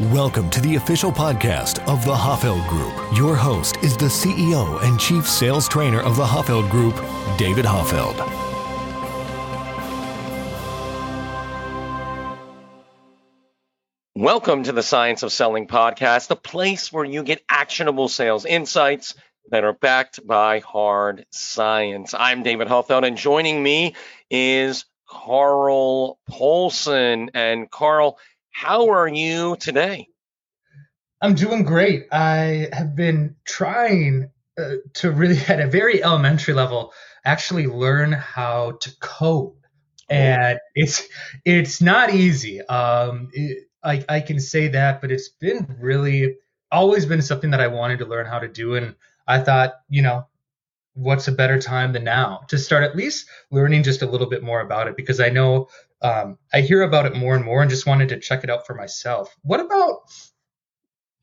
Welcome to the official podcast of the Hoffeld Group. Your host is the CEO and Chief Sales Trainer of the Hoffeld Group, David Hoffeld. Welcome to the Science of Selling podcast, the place where you get actionable sales insights that are backed by hard science. I'm David Hoffeld, and joining me is Carl Polson. And Carl, how are you today? I'm doing great. I have been trying uh, to really, at a very elementary level, actually learn how to code, and it's it's not easy. Um, it, I I can say that, but it's been really always been something that I wanted to learn how to do, and I thought, you know, what's a better time than now to start at least learning just a little bit more about it because I know um, I hear about it more and more and just wanted to check it out for myself. What about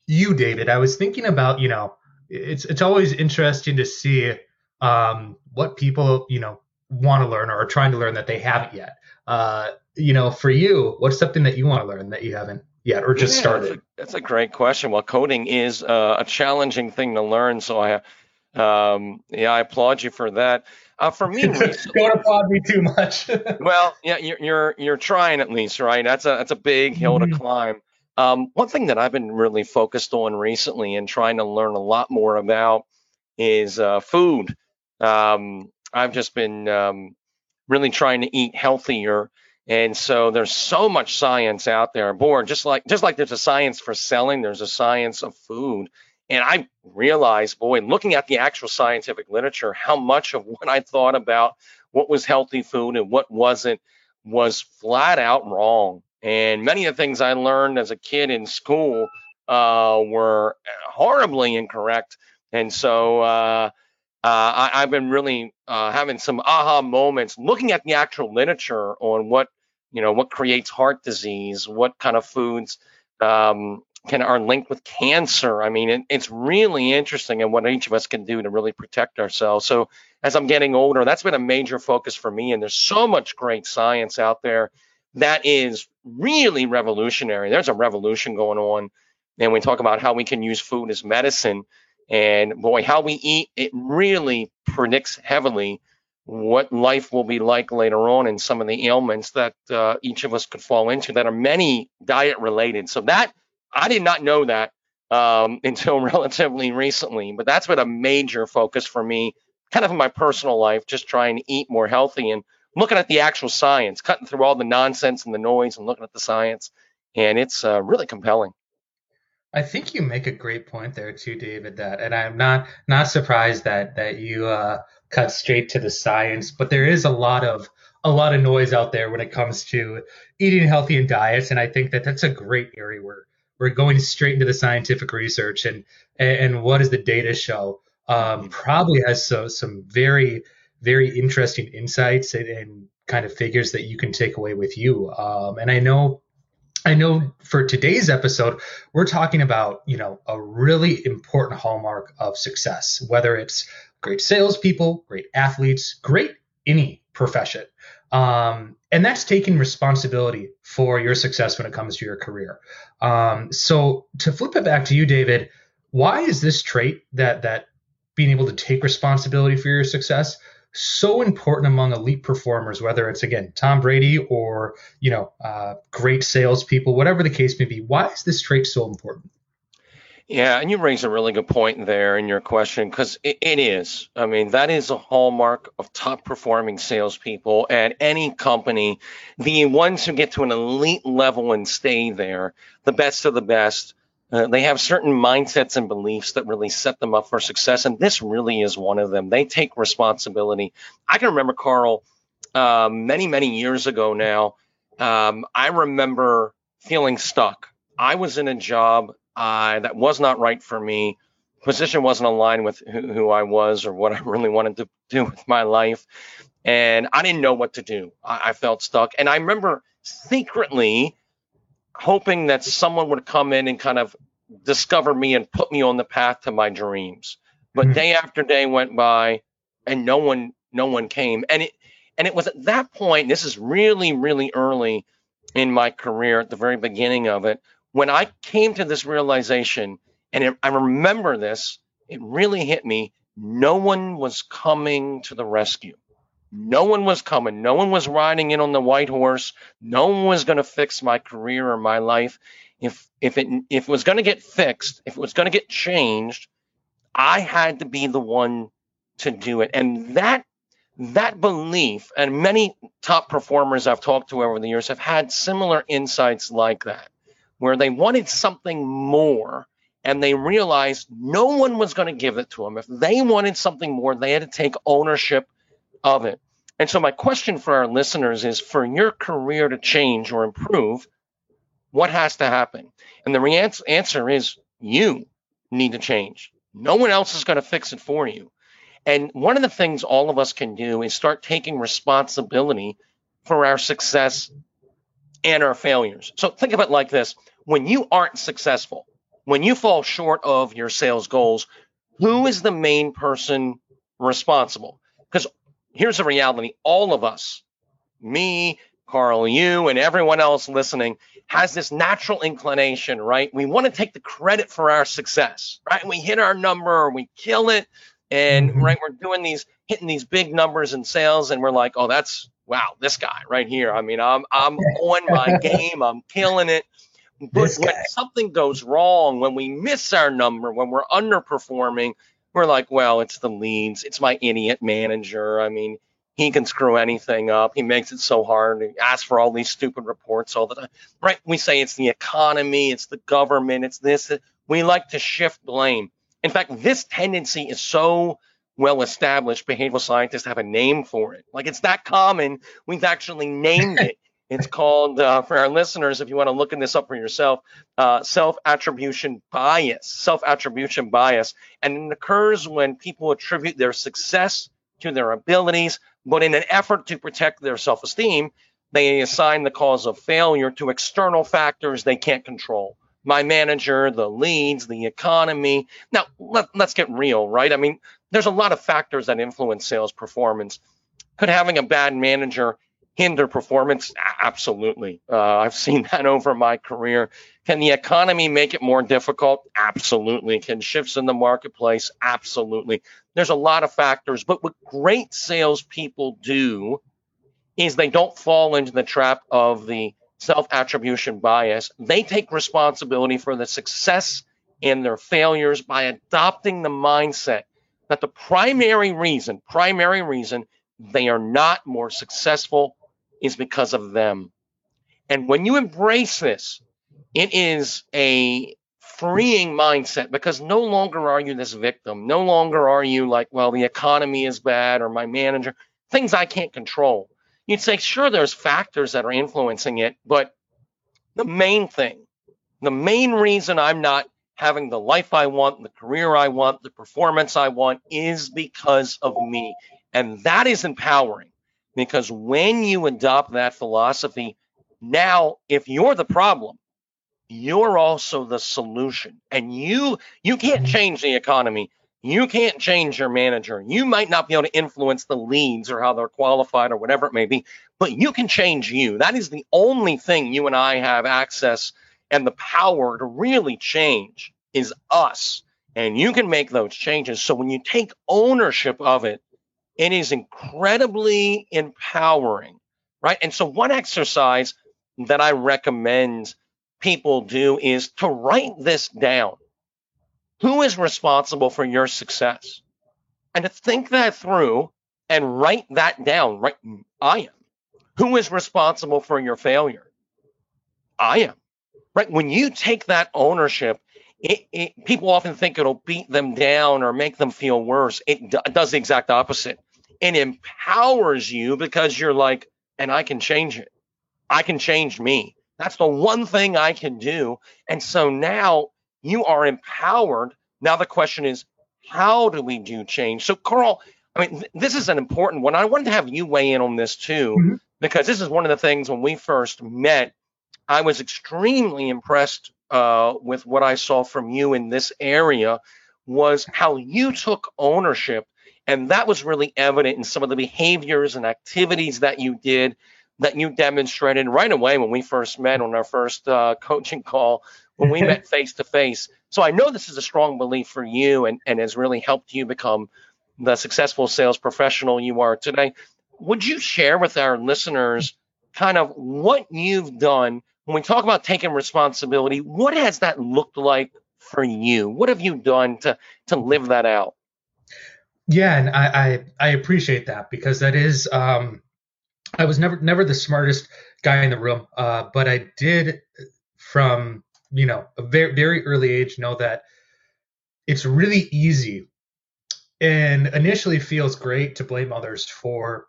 you, David? I was thinking about, you know, it's it's always interesting to see um, what people, you know, want to learn or are trying to learn that they haven't yet. Uh, you know, for you, what's something that you want to learn that you haven't yet or just Yeah, started? That's a, that's a great question. Well, coding is uh, a challenging thing to learn, so I, um, yeah, I applaud you for that. Uh, for me, Don't applaud me too much. well, yeah, you're you're you're trying at least, right? That's a that's a big hill to Mhm. climb. Um, one thing that I've been really focused on recently and trying to learn a lot more about is uh, food. Um, I've just been um, really trying to eat healthier, and so there's so much science out there. Boy, just like just like there's a science for selling, there's a science of food. And I realized, boy, looking at the actual scientific literature, how much of what I thought about what was healthy food and what wasn't was flat out wrong. And many of the things I learned as a kid in school uh, were horribly incorrect. And so uh, uh, I, I've been really uh, having some aha moments looking at the actual literature on what you know what creates heart disease, what kind of foods um, can are linked with cancer. I mean, it, it's really interesting and what each of us can do to really protect ourselves. So as I'm getting older, that's been a major focus for me. And there's so much great science out there that is really revolutionary. There's a revolution going on. And we talk about how we can use food as medicine. And boy, how we eat, it really predicts heavily what life will be like later on and some of the ailments that uh, each of us could fall into that are many diet related. So that I did not know that um, until relatively recently, but that's been a major focus for me, kind of in my personal life, just trying to eat more healthy and looking at the actual science, cutting through all the nonsense and the noise and looking at the science. And it's uh, really compelling. I think you make a great point there too, David. That, and I'm not not surprised that that you uh, cut straight to the science. But there is a lot of a lot of noise out there when it comes to eating healthy and diets, and I think that that's a great area where we're going straight into the scientific research and and what does the data show. Um, probably has so, some very very interesting insights and, and kind of figures that you can take away with you. Um, and I know I know for today's episode, we're talking about, you know, a really important hallmark of success, whether it's great salespeople, great athletes, great any profession. Um, and that's taking responsibility for your success when it comes to your career. Um, so to flip it back to you, David, why is this trait that that being able to take responsibility for your success so important among elite performers, whether it's again Tom Brady or you know uh, great salespeople, whatever the case may be. Why is this trait so important? Yeah, and you raise a really good point there in your question because it, it is. I mean, that is a hallmark of top performing salespeople at any company. The ones who get to an elite level and stay there, the best of the best, uh, they have certain mindsets and beliefs that really set them up for success. And this really is one of them. They take responsibility. I can remember, Carl, um, many, many years ago now, um, I remember feeling stuck. I was in a job uh, that was not right for me. Position wasn't aligned with who, who I was or what I really wanted to do with my life. And I didn't know what to do. I, I felt stuck. And I remember secretly hoping that someone would come in and kind of discover me and put me on the path to my dreams. But Hmm. day after day went by and no one no one came. And it and it was at that point, this is really, really early in my career at the very beginning of it, when I came to this realization, and it, I remember this, it really hit me. No one was coming to the rescue. No one was coming. No one was riding in on the white horse. No one was going to fix my career or my life. If if it if it was going to get fixed, if it was going to get changed, I had to be the one to do it. And that that belief, and many top performers I've talked to over the years have had similar insights like that, where they wanted something more and they realized no one was going to give it to them. If they wanted something more, they had to take ownership of it. And so, my question for our listeners is for your career to change or improve, what has to happen? And the answer is you need to change. No one else is going to fix it for you. And one of the things all of us can do is start taking responsibility for our success and our failures. So think of it like this when you aren't successful, when you fall short of your sales goals, who is the main person responsible? Because here's the reality all of us, me, Carl, you, and everyone else listening, has this natural inclination, right? We want to take the credit for our success, right? We hit our number, we kill it, and mm-hmm. right, we're doing these, hitting these big numbers in sales, and we're like, oh, that's wow, this guy right here. I mean, I'm I'm on my game, I'm killing it. But when something goes wrong, when we miss our number, when we're underperforming, we're like, well, it's the leads, it's my idiot manager. I mean, he can screw anything up. He makes it so hard. He asks for all these stupid reports all the time. Right? We say it's the economy, it's the government, it's this. We like to shift blame. In fact, this tendency is so well established. Behavioral scientists have a name for it. Like it's that common. We've actually named it. It's called, uh, for our listeners, if you want to look in this up for yourself, uh, self attribution bias. Self attribution bias. And it occurs when people attribute their success to their abilities, but in an effort to protect their self esteem, they assign the cause of failure to external factors they can't control. My manager, the leads, the economy. Now, let, let's get real, right? I mean, there's a lot of factors that influence sales performance. Could having a bad manager hinder performance? Absolutely. Uh, I've seen that over my career. Can the economy make it more difficult? Absolutely. Can shifts in the marketplace? Absolutely. There's a lot of factors, but what great salespeople do is they don't fall into the trap of the self attribution bias. They take responsibility for the success and their failures by adopting the mindset that the primary reason, primary reason they are not more successful is because of them. And when you embrace this, it is a freeing mindset because no longer are you this victim. No longer are you like, well, the economy is bad or my manager, things I can't control. You'd say, sure, there's factors that are influencing it, but the main thing, the main reason I'm not having the life I want, the career I want, the performance I want is because of me. And that is empowering. Because when you adopt that philosophy, now if you're the problem, you're also the solution. And you you can't mm-hmm. change the economy. You can't change your manager. You might not be able to influence the leads or how they're qualified or whatever it may be, but you can change you. That is the only thing you and I have access and the power to really change is us. And you can make those changes. So when you take ownership of it, it is incredibly empowering, right? And so, one exercise that I recommend people do is to write this down. Who is responsible for your success? And to think that through and write that down. Right? I am. Who is responsible for your failure? I am. Right? When you take that ownership, it, it, people often think it'll beat them down or make them feel worse. It, d- does the exact opposite and empowers you because you're like, and I can change it. I can change me. That's the one thing I can do. And so now you are empowered. Now the question is, how do we do change? So, Carl, I mean, th- this is an important one. I wanted to have you weigh in on this too, mm-hmm. because this is one of the things when we first met, I was extremely impressed uh, with what I saw from you in this area was how you took ownership and that was really evident in some of the behaviors and activities that you did that you demonstrated right away when we first met on our first uh, coaching call when we met face to face. So I know this is a strong belief for you and, and has really helped you become the successful sales professional you are today. Would you share with our listeners kind of what you've done when we talk about taking responsibility? What has that looked like for you? What have you done to to live that out? Yeah, and I I, I appreciate that because that is um, I was never never the smartest guy in the room, uh, but I did from you know a very very early age know that it's really easy and initially feels great to blame others for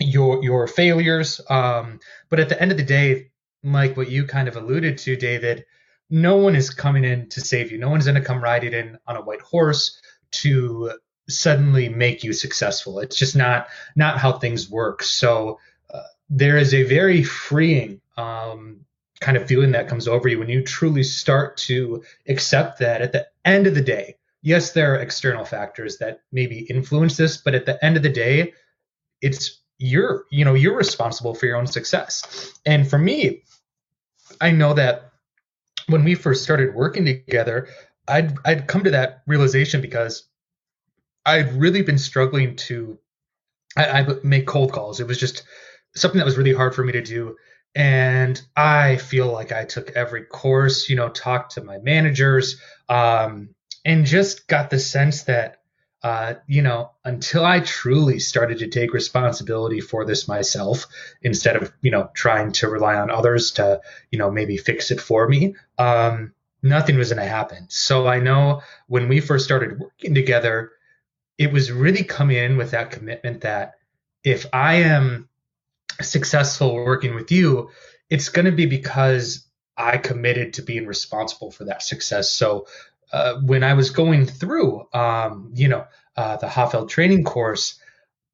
your your failures um, but at the end of the day like what you kind of alluded to david no one is coming in to save you. No one's going to come riding in on a white horse to suddenly make you successful. It's just not not how things work. So uh, there is a very freeing um, kind of feeling that comes over you when you truly start to accept that at the end of the day yes there are external factors that maybe influence this but at the end of the day it's you're you know you're responsible for your own success. And for me i know that when we first started working together i'd i'd come to that realization because i'd really been struggling to I, I make cold calls it was just something that was really hard for me to do and i feel like i took every course you know talked to my managers um, and just got the sense that uh, you know, until I truly started to take responsibility for this myself, instead of you know trying to rely on others to you know maybe fix it for me, um, nothing was going to happen. So I know when we first started working together, it was really coming in with that commitment that if I am successful working with you, it's going to be because I committed to being responsible for that success. So uh, when I was going through, um, you know, uh, the Hoffeld training course,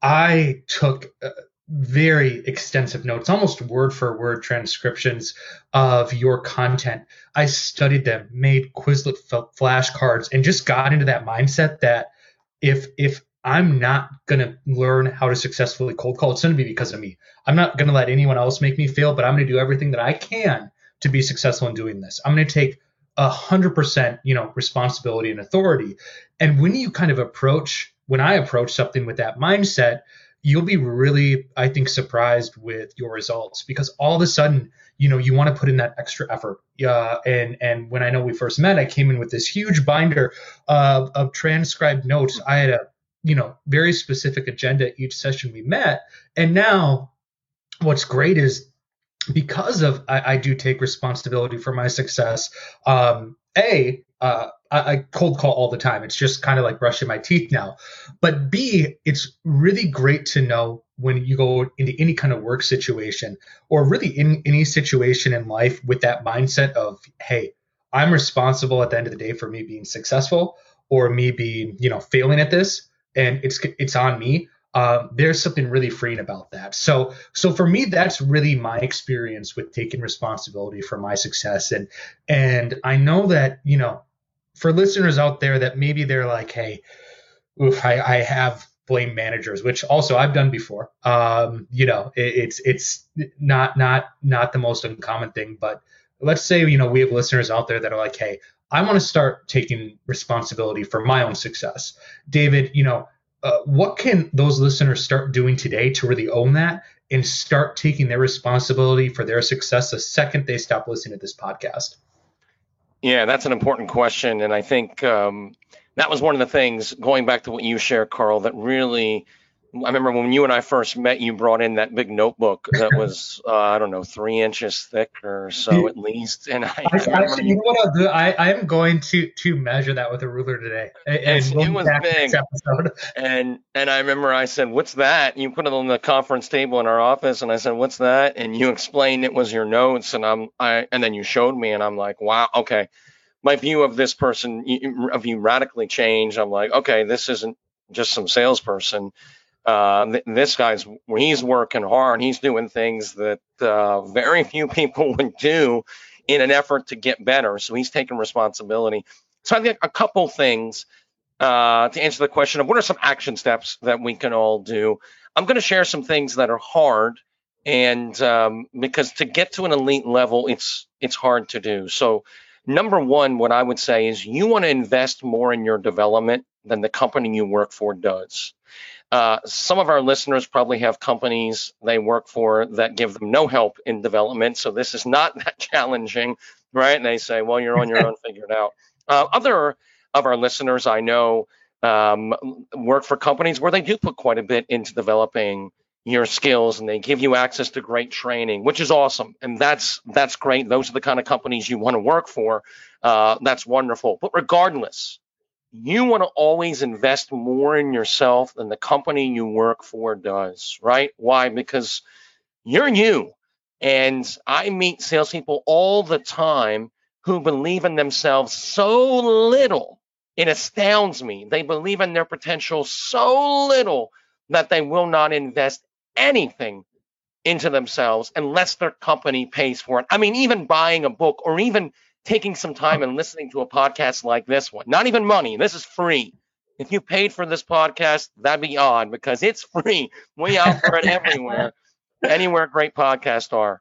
I took uh, very extensive notes, almost word for word transcriptions of your content. I studied them, made Quizlet flashcards, and just got into that mindset that if if I'm not gonna learn how to successfully cold call, it's gonna be because of me. I'm not gonna let anyone else make me fail, but I'm gonna do everything that I can to be successful in doing this. I'm gonna take a hundred percent, you know, responsibility and authority. And when you kind of approach, when I approach something with that mindset, you'll be really, I think, surprised with your results because all of a sudden, you know, you want to put in that extra effort. Uh, and and when I know we first met, I came in with this huge binder of, of transcribed notes. I had a, you know, very specific agenda each session we met. And now, what's great is because of I, I, do take responsibility for my success. Um, a uh, I, I, cold call all the time. It's just kind of like brushing my teeth now. But B, it's really great to know when you go into any kind of work situation or really in any situation in life with that mindset of, hey, I'm responsible at the end of the day for me being successful or me being, you know, failing at this, and it's it's on me um, there's something really freeing about that. So, so for me, that's really my experience with taking responsibility for my success. And, and I know that, you know, for listeners out there that maybe they're like, Hey, oof, I, I have blame managers, which also I've done before. Um, you know, it, it's, it's not, not, not the most uncommon thing, but let's say, you know, we have listeners out there that are like, Hey, I want to start taking responsibility for my own success. David, you know, uh, what can those listeners start doing today to really own that and start taking their responsibility for their success the second they stop listening to this podcast? Yeah, that's an important question. And I think um, that was one of the things, going back to what you shared, Carl, that really I remember when you and I first met, you brought in that big notebook that was, uh, I don't know, three inches thick or so at least. And I, I actually, you know what I'll do? I, I'm going to to measure that with a ruler today. And, we'll it was big. And and I remember I said, "What's that?" You put it on the conference table in our office, and I said, "What's that?" And you explained it was your notes, and I'm I and then you showed me, and I'm like, "Wow, okay." My view of this person of you radically changed. I'm like, okay, this isn't just some salesperson uh, th- this guy's he's working hard. He's doing things that uh, very few people would do in an effort to get better. So he's taking responsibility. So I think a couple things uh, to answer the question of what are some action steps that we can all do. I'm going to share some things that are hard and um, because to get to an elite level, it's it's hard to do. So, number one, what I would say is you want to invest more in your development than the company you work for does. Uh, some of our listeners probably have companies they work for that give them no help in development, so this is not that challenging, right? And they say, "Well, you're on your own, figure it out." Uh, other of our listeners I know um, work for companies where they do put quite a bit into developing your skills and they give you access to great training, which is awesome. And that's that's great. Those are the kind of companies you want to work for. Uh, that's wonderful. But regardless, you want to always invest more in yourself than the company you work for does, right? Why? Because you're you. And I meet salespeople all the time who believe in themselves so little. It astounds me. They believe in their potential so little that they will not invest anything into themselves unless their company pays for it. I mean, even buying a book or even taking some time and listening to a podcast like this one, not even money, this is free. If you paid for this podcast, that'd be odd because it's free. We offer it everywhere, anywhere great podcasts are.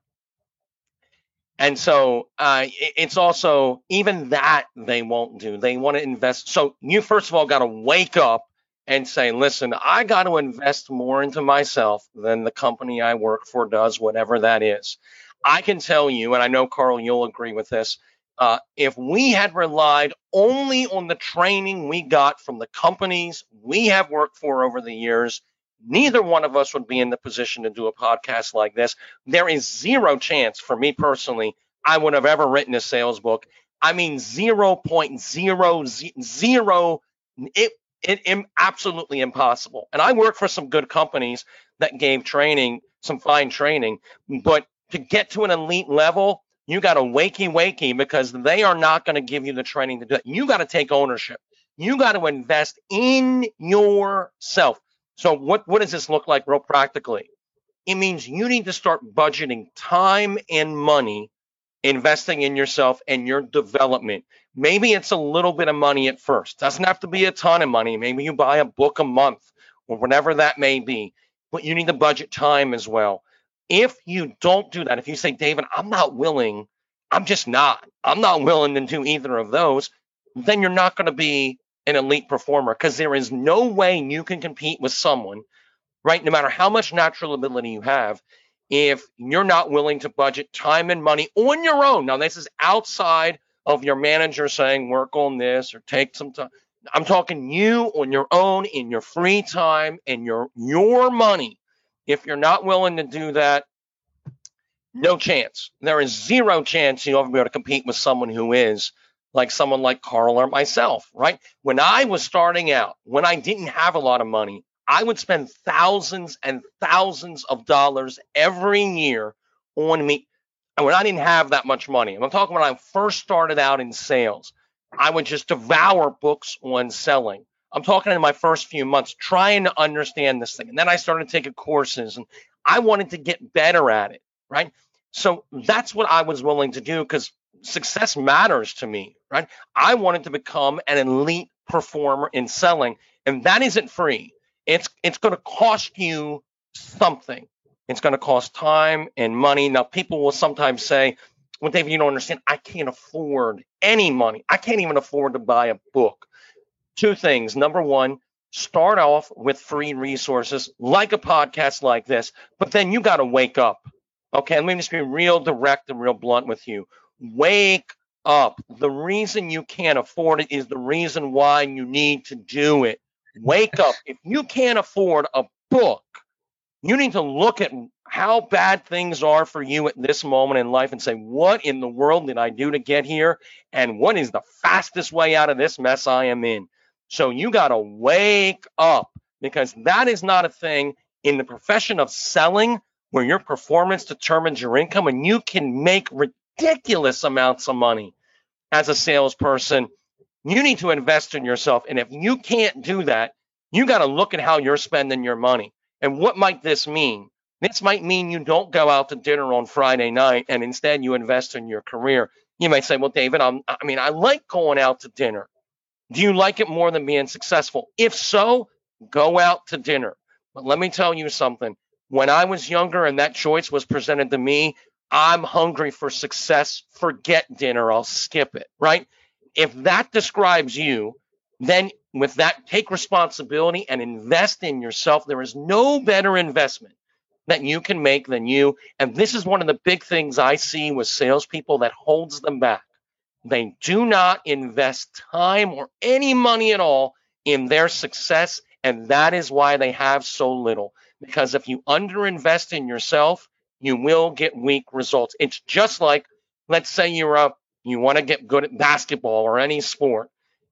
And so uh, it's also even that they won't do. They want to invest. So you first of all got to wake up and say, listen, I got to invest more into myself than the company I work for does, whatever that is. I can tell you, and I know, Carl, you'll agree with this. Uh, if we had relied only on the training we got from the companies we have worked for over the years, neither one of us would be in the position to do a podcast like this. There is zero chance for me personally I would have ever written a sales book. I mean, 0.00. It it, it absolutely impossible. And I work for some good companies that gave training, some fine training, but to get to an elite level, you got to wakey wakey because they are not going to give you the training to do it. You got to take ownership. You got to invest in yourself. So what what does this look like real practically? It means you need to start budgeting time and money investing in yourself and your development. Maybe it's a little bit of money at first. Doesn't have to be a ton of money. Maybe you buy a book a month or whatever that may be. But you need to budget time as well. If you don't do that, if you say, David, I'm not willing, I'm just not. I'm not willing to do either of those, then you're not going to be an elite performer because there is no way you can compete with someone, right? No matter how much natural ability you have, if you're not willing to budget time and money on your own. Now, this is outside of your manager saying, work on this or take some time. I'm talking you on your own in your free time and your your money. If you're not willing to do that, no chance. There is zero chance you'll ever be able to compete with someone who is like someone like Carl or myself, right? When I was starting out, when I didn't have a lot of money, I would spend thousands and thousands of dollars every year on me. And when I didn't have that much money, I'm talking when I first started out in sales, I would just devour books on selling. I'm talking in my first few months trying to understand this thing. And then I started taking courses and I wanted to get better at it, right? So that's what I was willing to do because success matters to me, right? I wanted to become an elite performer in selling, and that isn't free it's it's going to cost you something. It's going to cost time and money. Now, people will sometimes say, "Well, David, you don't understand. I can't afford any money. I can't even afford to buy a book." Two things. Number one, start off with free resources like a podcast like this, but then you got to wake up. Okay, let me just be real direct and real blunt with you. Wake up. The reason you can't afford it is the reason why you need to do it. Wake up. If you can't afford a book, you need to look at how bad things are for you at this moment in life and say, what in the world did I do to get here? And what is the fastest way out of this mess I am in? So you got to wake up because that is not a thing in the profession of selling where your performance determines your income and you can make ridiculous amounts of money as a salesperson you need to invest in yourself. And if you can't do that, you got to look at how you're spending your money. And what might this mean? This might mean you don't go out to dinner on Friday night and instead you invest in your career. You might say, well, David, I'm, I mean, I like going out to dinner. Do you like it more than being successful? If so, go out to dinner. But let me tell you something when I was younger and that choice was presented to me, I'm hungry for success. Forget dinner. I'll skip it, right? If that describes you, then with that, take responsibility and invest in yourself. There is no better investment that you can make than you. And this is one of the big things I see with salespeople that holds them back. They do not invest time or any money at all in their success. And that is why they have so little. Because if you underinvest in yourself, you will get weak results. It's just like, let's say you're a, you want to get good at basketball or any sport,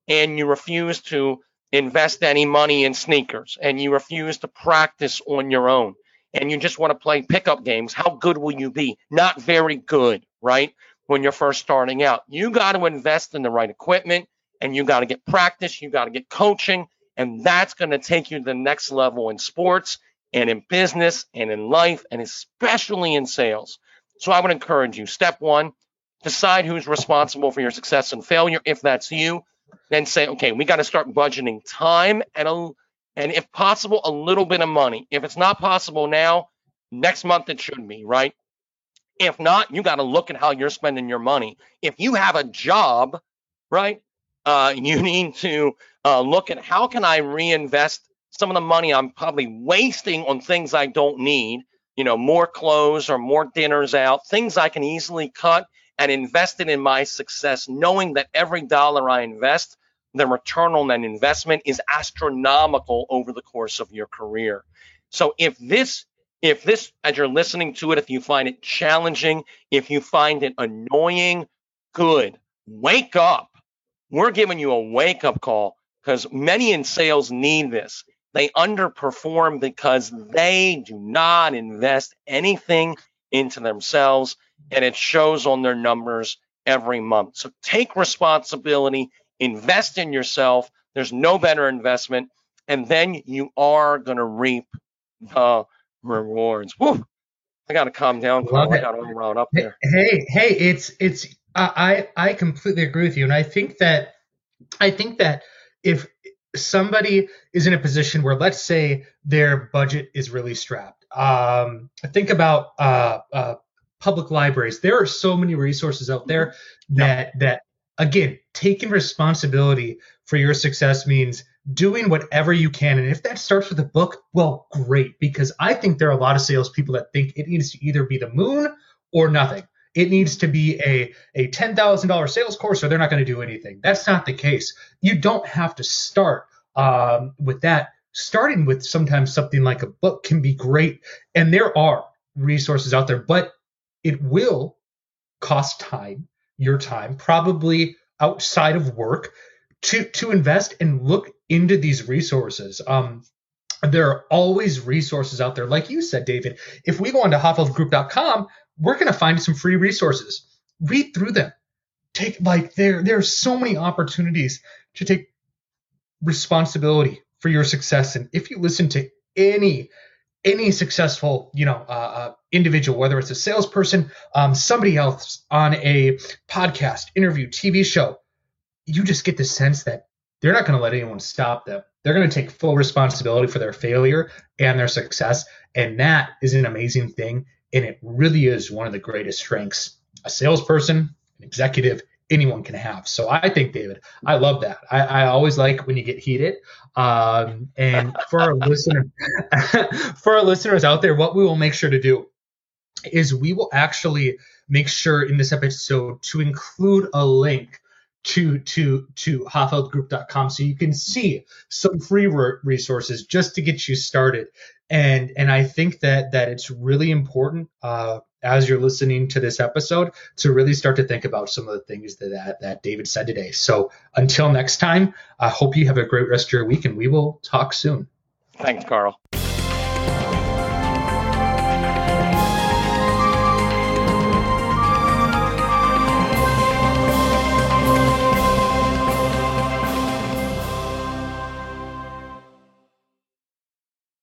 and you refuse to invest any money in sneakers, and you refuse to practice on your own, and you just want to play pickup games. How good will you be? Not very good, right? When you're first starting out, you got to invest in the right equipment, and you got to get practice, you got to get coaching, and that's going to take you to the next level in sports and in business and in life and especially in sales. So I would encourage you step one, decide who's responsible for your success and failure. If that's you, then say, okay, we got to start budgeting time and a, and if possible, a little bit of money. If it's not possible now, next month it should be, right? If not, you got to look at how you're spending your money. If you have a job, right, uh, you need to uh, look at how can I reinvest some of the money I'm probably wasting on things I don't need, you know, more clothes or more dinners out, things I can easily cut and invest it in my success, knowing that every dollar I invest, the return on that investment is astronomical over the course of your career. So if this if this as you're listening to it if you find it challenging if you find it annoying good wake up we're giving you a wake up call because many in sales need this they underperform because they do not invest anything into themselves, and it shows on their numbers every month. So take responsibility, invest in yourself. There's no better investment, and then you are going to reap the rewards. Woo! I got to calm down. I got to run around up there. Hey, hey, it's it's. I I completely agree with you, and I think that I think that if somebody is in a position where let's say their budget is really strapped um, think about uh, uh, public libraries there are so many resources out there that that again taking responsibility for your success means doing whatever you can and if that starts with a book well great because i think there are a lot of salespeople that think it needs to either be the moon or nothing it needs to be a, a $10,000 sales course or they're not going to do anything. That's not the case. You don't have to start um, with that. Starting with sometimes something like a book can be great. And there are resources out there, but it will cost time, your time, probably outside of work to, to invest and look into these resources. Um, there are always resources out there. Like you said, David, if we go onto hoffeldgroup.com, we're going to find some free resources. Read through them. Take like there there are so many opportunities to take responsibility for your success. And if you listen to any any successful you know uh, uh, individual, whether it's a salesperson, um, somebody else on a podcast, interview, TV show, you just get the sense that they're not going to let anyone stop them. They're going to take full responsibility for their failure and their success, and that is an amazing thing. And it really is one of the greatest strengths a salesperson, an executive, anyone can have. So I think, David, I love that. I, I always like when you get heated. Um, and for our listener, for our listeners out there, what we will make sure to do is we will actually make sure in this episode to include a link to to to hoffeldgroup.com so you can see some free resources just to get you started. And and i think that that it's really important uh, as you're listening to this episode to really start to think about some of the things that that, that david said today. So until next time i hope you have a great rest of your week and we will talk soon. Thanks carl